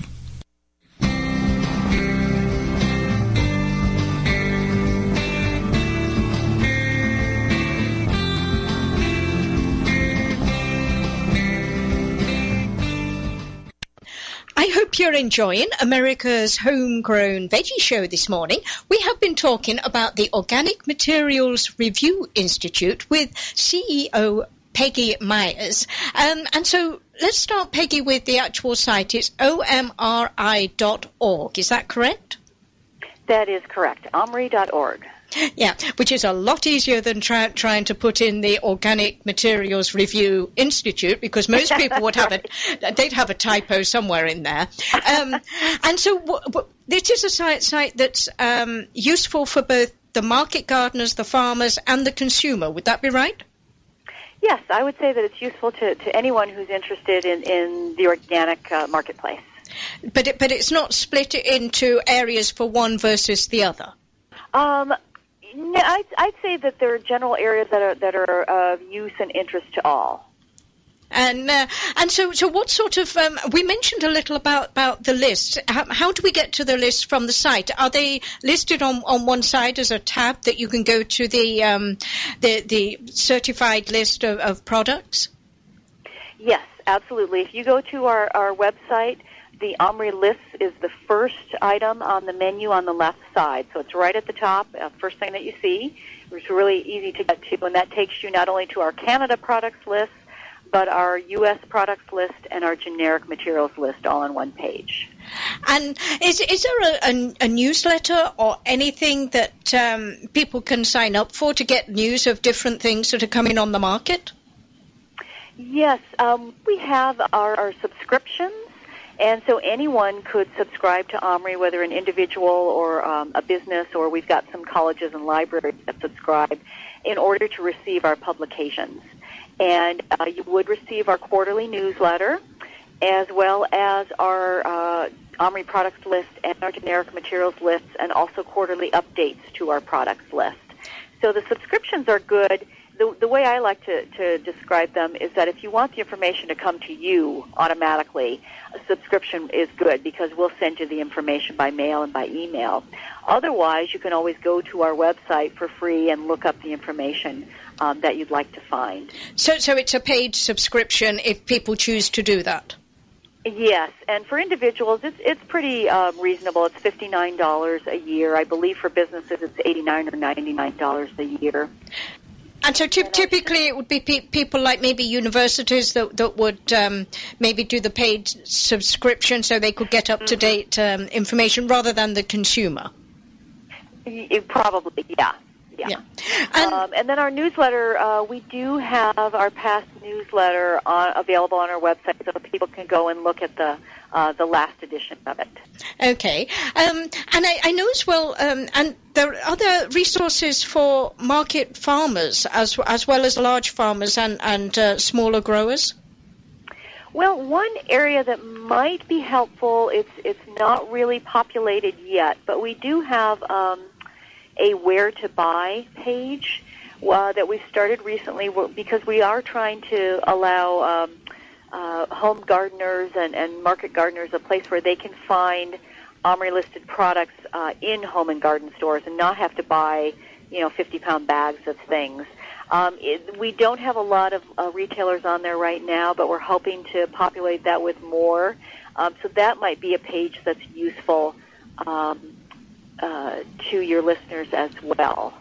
Speaker 1: I hope you're enjoying America's Homegrown Veggie Show this morning. We have been talking about the Organic Materials Review Institute with CEO Peggy Miars. Um, and so let's start, Peggy, with the actual site. It's omri.org. Is that correct?
Speaker 2: That is correct. Omri.org.
Speaker 1: Yeah, which is a lot easier than try, trying to put in the Organic Materials Review Institute because most people would have a they'd have a typo somewhere in there. Um, and so w- w- this is a site site that's um, useful for both the market gardeners, the farmers, and the consumer. Would that be right?
Speaker 2: Yes, I would say that it's useful to, to anyone who's interested in, in the organic uh, marketplace.
Speaker 1: But it, but it's not split into areas for one versus the other.
Speaker 2: Um, no, I'd, I'd say that there are general areas that are that are of use and interest to all.
Speaker 1: And uh, and so so what sort of um, we mentioned a little about about the list. How, how do we get to the list from the site? Are they listed on, on one side as a tab that you can go to the um, the the certified list of, of products?
Speaker 2: Yes, absolutely. If you go to our, our website, the Omri list is the first item on the menu on the left side. So it's right at the top, uh, first thing that you see. It's really easy to get to, and that takes you not only to our Canada products list, but our U.S. products list and our generic materials list all on one page.
Speaker 1: And is is there a, a, a newsletter or anything that um, people can sign up for to get news of different things that are coming on the market?
Speaker 2: Yes, um, we have our, our subscriptions, and so anyone could subscribe to Omri, whether an individual or um, a business, or we've got some colleges and libraries that subscribe in order to receive our publications. And uh, you would receive our quarterly newsletter, as well as our uh, Omri products list and our generic materials lists, and also quarterly updates to our products list. So the subscriptions are good the, the way I like to, to describe them is that if you want the information to come to you automatically, a subscription is good because we'll send you the information by mail and by email. Otherwise, you can always go to our website for free and look up the information um, that you'd like to find.
Speaker 1: So, so it's a paid subscription if people choose to do that.
Speaker 2: Yes, and for individuals, it's it's pretty um, reasonable. It's fifty nine dollars a year. I believe for businesses, it's eighty nine or ninety nine dollars a year.
Speaker 1: And so typ- typically it would be pe- people like maybe universities that, that would um, maybe do the paid subscription so they could get up to date um, information rather than the consumer.
Speaker 2: Y- Probably, yeah. Yeah.
Speaker 1: Yeah.
Speaker 2: And, um, and then our newsletter, uh, we do have our past newsletter on, available on our website so people can go and look at the uh, the last edition of it.
Speaker 1: Okay. Um, and I, I know as well, um, and there are other resources for market farmers as, as well as large farmers and, and uh, smaller growers?
Speaker 2: Well, one area that might be helpful, it's, it's not really populated yet, but we do have um, a where to buy page uh, that we started recently because we are trying to allow um, uh, home gardeners and, and market gardeners a place where they can find Omri listed products uh, in home and garden stores and not have to buy, you know, 50 pound bags of things. Um, it, we don't have a lot of uh, retailers on there right now, but we're hoping to populate that with more. Um, so that might be a page that's useful um, uh, to your listeners as well.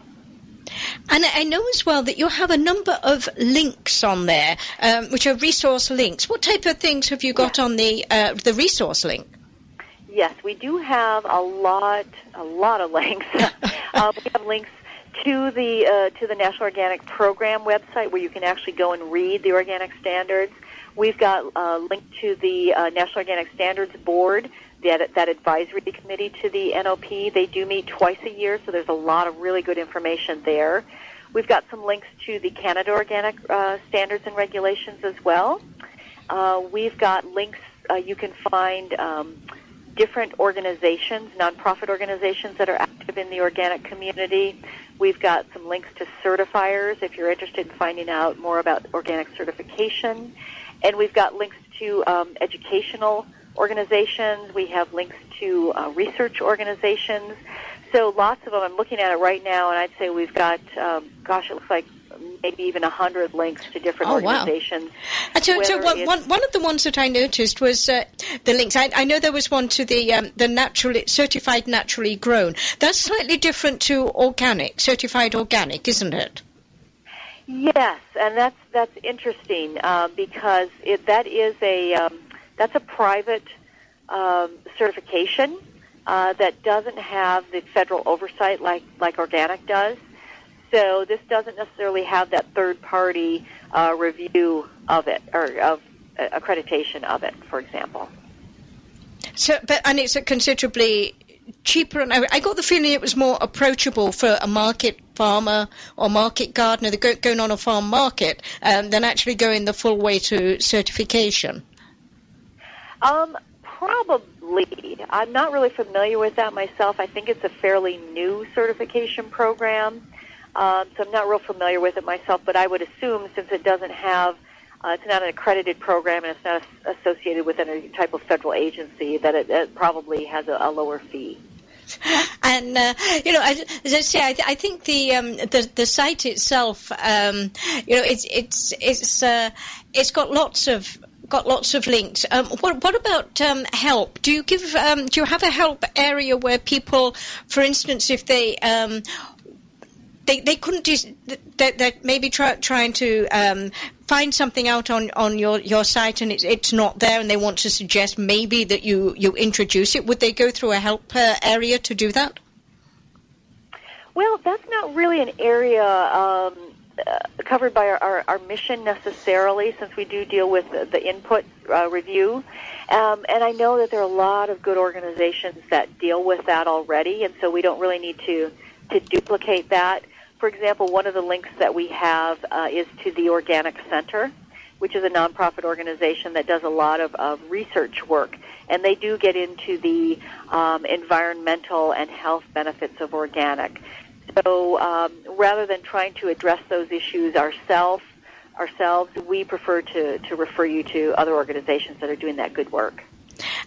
Speaker 1: And I know as well that you have a number of links on there, um, which are resource links. What type of things have you got on the uh, the resource link?
Speaker 2: Yes, we do have a lot, a lot of links. uh, we have links to the uh, to the National Organic Program website where you can actually go and read the organic standards. We've got a link to the uh, National Organic Standards Board, that, that advisory committee to the NOP. They do meet twice a year, so there's a lot of really good information there. We've got some links to the Canada Organic uh, Standards and Regulations as well. Uh, we've got links uh, you can find um, different organizations, nonprofit organizations that are active in the organic community. We've got some links to certifiers if you're interested in finding out more about organic certification. And we've got links to um, educational organizations. We have links to uh, research organizations. So lots of them. I'm looking at it right now, and I'd say we've got, um, gosh, it looks like maybe even a hundred links to different
Speaker 1: Oh, wow.
Speaker 2: organizations.
Speaker 1: And so, so one, one, one of the ones that I noticed was uh, the links. I, I know there was one to the um, the naturally certified naturally grown. That's slightly different to organic, certified organic, isn't it?
Speaker 2: Yes, and that's that's interesting uh, because it, that is a um, that's a private um, certification uh, that doesn't have the federal oversight like like organic does. So this doesn't necessarily have that third party uh, review of it or of uh, accreditation of it, for example.
Speaker 1: So, but and it's a considerably cheaper, and I, I got the feeling it was more approachable for a market farmer or market gardener that go, going on a farm market um, than actually going the full way to certification.
Speaker 2: Um, probably. I'm not really familiar with that myself. I think it's a fairly new certification program, um, so I'm not real familiar with it myself. But I would assume since it doesn't have uh, it's not an accredited program and it's not associated with any type of federal agency that it, it probably has a, a lower fee.
Speaker 1: And uh, you know, as I say, I, th- I think the, um, the the site itself, um, you know, it's it's it's uh, it's got lots of got lots of links. Um, what, what about um, help? Do you give? Um, do you have a help area where people, for instance, if they um, they, they couldn't do that, that maybe try, trying to um, find something out on, on your, your site and it's, it's not there and they want to suggest maybe that you, you introduce it would they go through a help uh, area to do that
Speaker 2: well that's not really an area um, uh, covered by our, our, our, mission necessarily since we do deal with the, the input uh, review um, and I know that there are a lot of good organizations that deal with that already and so we don't really need to to duplicate that for example, one of the links that we have uh, is to the Organic Center, which is a nonprofit organization that does a lot of, of research work. And they do get into the um, environmental and health benefits of organic. So um, rather than trying to address those issues ourselves, ourselves, we prefer to, to refer you to other organizations that are doing that good work.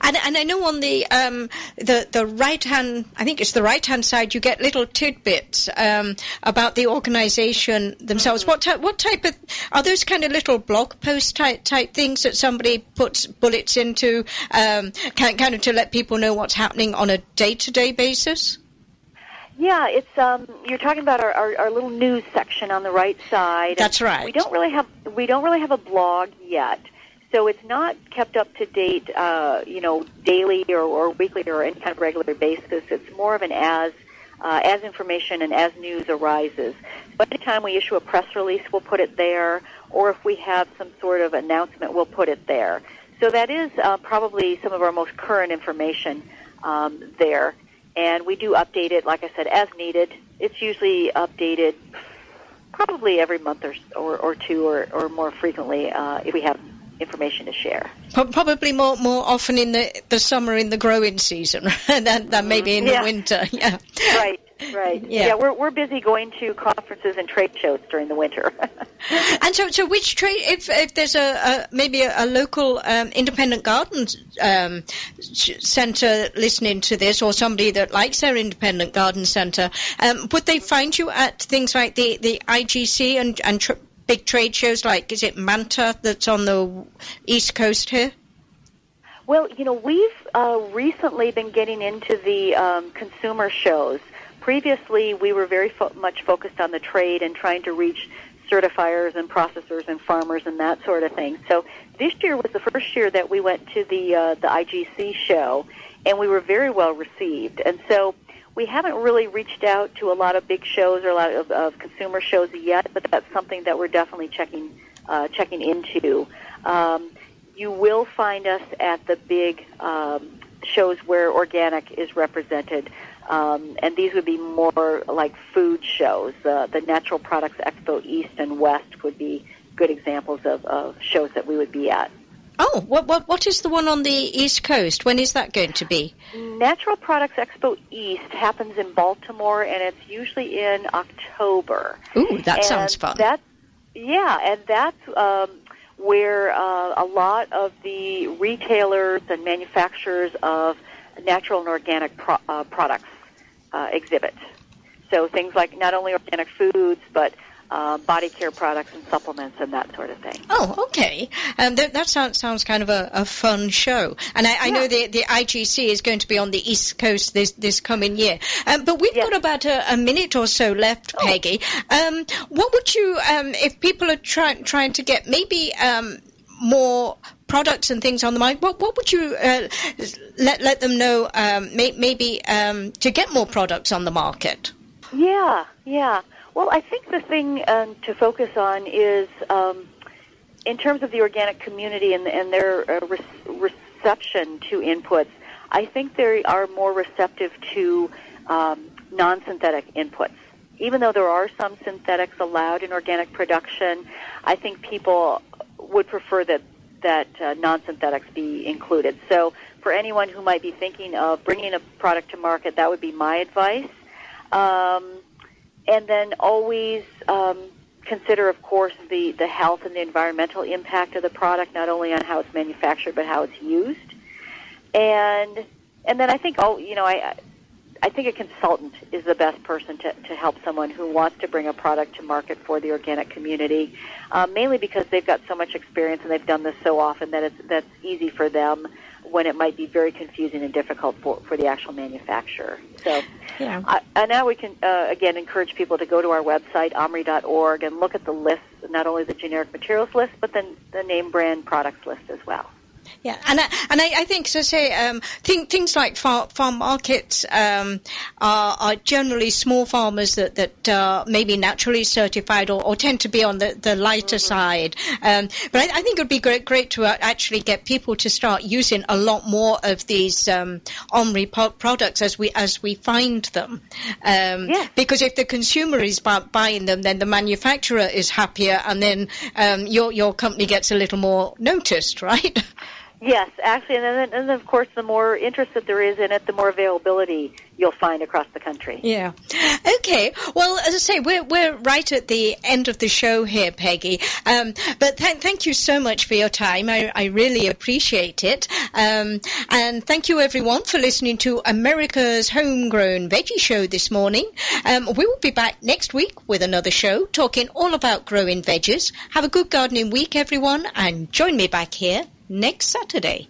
Speaker 1: And, and I know on the um, the the right hand, I think it's the right hand side, you get little tidbits um, about the organisation themselves. Mm-hmm. What type what type of are those kind of little blog post type type things that somebody puts bullets into, um, kind kind of to let people know what's happening on a day to day basis?
Speaker 2: Yeah, it's um, you're talking about our, our, our little news section on the right side.
Speaker 1: That's right.
Speaker 2: We don't really have we don't really have a blog yet. So it's not kept up to date, uh, you know, daily or, or weekly or any kind of regular basis. It's more of an as uh, as information and as news arises. But anytime we issue a press release, we'll put it there, or if we have some sort of announcement, we'll put it there. So that is uh, probably some of our most current information um, there. And we do update it, like I said, as needed. It's usually updated probably every month or, or, or two or, or more frequently uh, if we have information to share.
Speaker 1: Probably more more often in the the summer in the growing season than, than maybe in
Speaker 2: yeah.
Speaker 1: the winter. Yeah.
Speaker 2: Right. Right.
Speaker 1: Yeah.
Speaker 2: yeah. we're we're busy going to conferences and trade shows during the winter.
Speaker 1: and so, so which trade? If if there's a, a maybe a, a local um, independent garden um, center listening to this, or somebody that likes their independent garden center, um, would they find you at things like the the IGC and and tr- big trade shows like is it MANTS that's on the east coast here?
Speaker 2: Well, you know, we've uh, recently been getting into the um, consumer shows. Previously, we were very fo- much focused on the trade and trying to reach certifiers and processors and farmers and that sort of thing. So this year was the first year that we went to the uh, the IGC show, and we were very well received. And so we haven't really reached out to a lot of big shows or a lot of, of consumer shows yet, but that's something that we're definitely checking uh, checking into. Um, you will find us at the big um, shows where organic is represented, um, and these would be more like food shows. Uh, the Natural Products Expo East and West would be good examples of, of shows that we would be at.
Speaker 1: Oh, what, what what is the one on the East Coast? When is that going to be?
Speaker 2: Natural Products Expo East happens in Baltimore, and it's usually in October.
Speaker 1: Ooh, that
Speaker 2: and
Speaker 1: sounds fun.
Speaker 2: That's yeah, and that's um, where uh, a lot of the retailers and manufacturers of natural and organic pro- uh, products uh, exhibit. So things like not only organic foods, but uh, body care products and supplements and that sort of thing.
Speaker 1: Oh, okay. Um, that, that sounds sounds kind of a, a fun show, and I, I
Speaker 2: Yeah.
Speaker 1: know the the IGC is going to be on the East Coast this this coming year. Um, but we've got about a, a minute or so left,
Speaker 2: Oh.
Speaker 1: Peggy. Um, what would you, um, if people are trying trying to get maybe um, more products and things on the market, what what would you uh, let let them know? Um, may, maybe um, to get more products on the market.
Speaker 2: Yeah, yeah. Well, I think the thing um, to focus on is um, in terms of the organic community and, and their uh, re- reception to inputs. I think they are more receptive to um, non-synthetic inputs. Even though there are some synthetics allowed in organic production, I think people would prefer that that uh, non-synthetics be included. So, for anyone who might be thinking of bringing a product to market, that would be my advice. Um, and then always um, consider, of course, the, the health and the environmental impact of the product, not only on how it's manufactured but how it's used. And and then I think, oh, you know, I I think a consultant is the best person to, to help someone who wants to bring a product to market for the organic community, uh, mainly because they've got so much experience and they've done this so often that it's that's easy for them when it might be very confusing and difficult for, for the actual manufacturer. So,
Speaker 1: Yeah.
Speaker 2: I, and now we can uh, again encourage people to go to our website omri.org and look at the list, not only the generic materials list, but then the name brand products list as well.
Speaker 1: Yeah, and I, and I, I think, so say, um, think, things like farm, farm markets um, are, are generally small farmers that, that are maybe naturally certified or, or tend to be on the, the lighter side. Um, but I, I think it would be great, great to uh, actually get people to start using a lot more of these um, Omri po- products as we as we find them. Um, Because if the consumer is bu- buying them, then the manufacturer is happier, and then um, your your company gets a little more noticed, right?
Speaker 2: Yes, actually, and then, and then of course, the more interest that there is in it, the more availability you'll find across the country.
Speaker 1: Yeah. Okay. Well, as I say, we're we're right at the end of the show here, Peggy. Um, but th- thank you so much for your time. I, I really appreciate it. Um, and thank you everyone for listening to America's Homegrown Veggie Show this morning. Um, we will be back next week with another show talking all about growing veggies. Have a good gardening week, everyone, and join me back here next Saturday.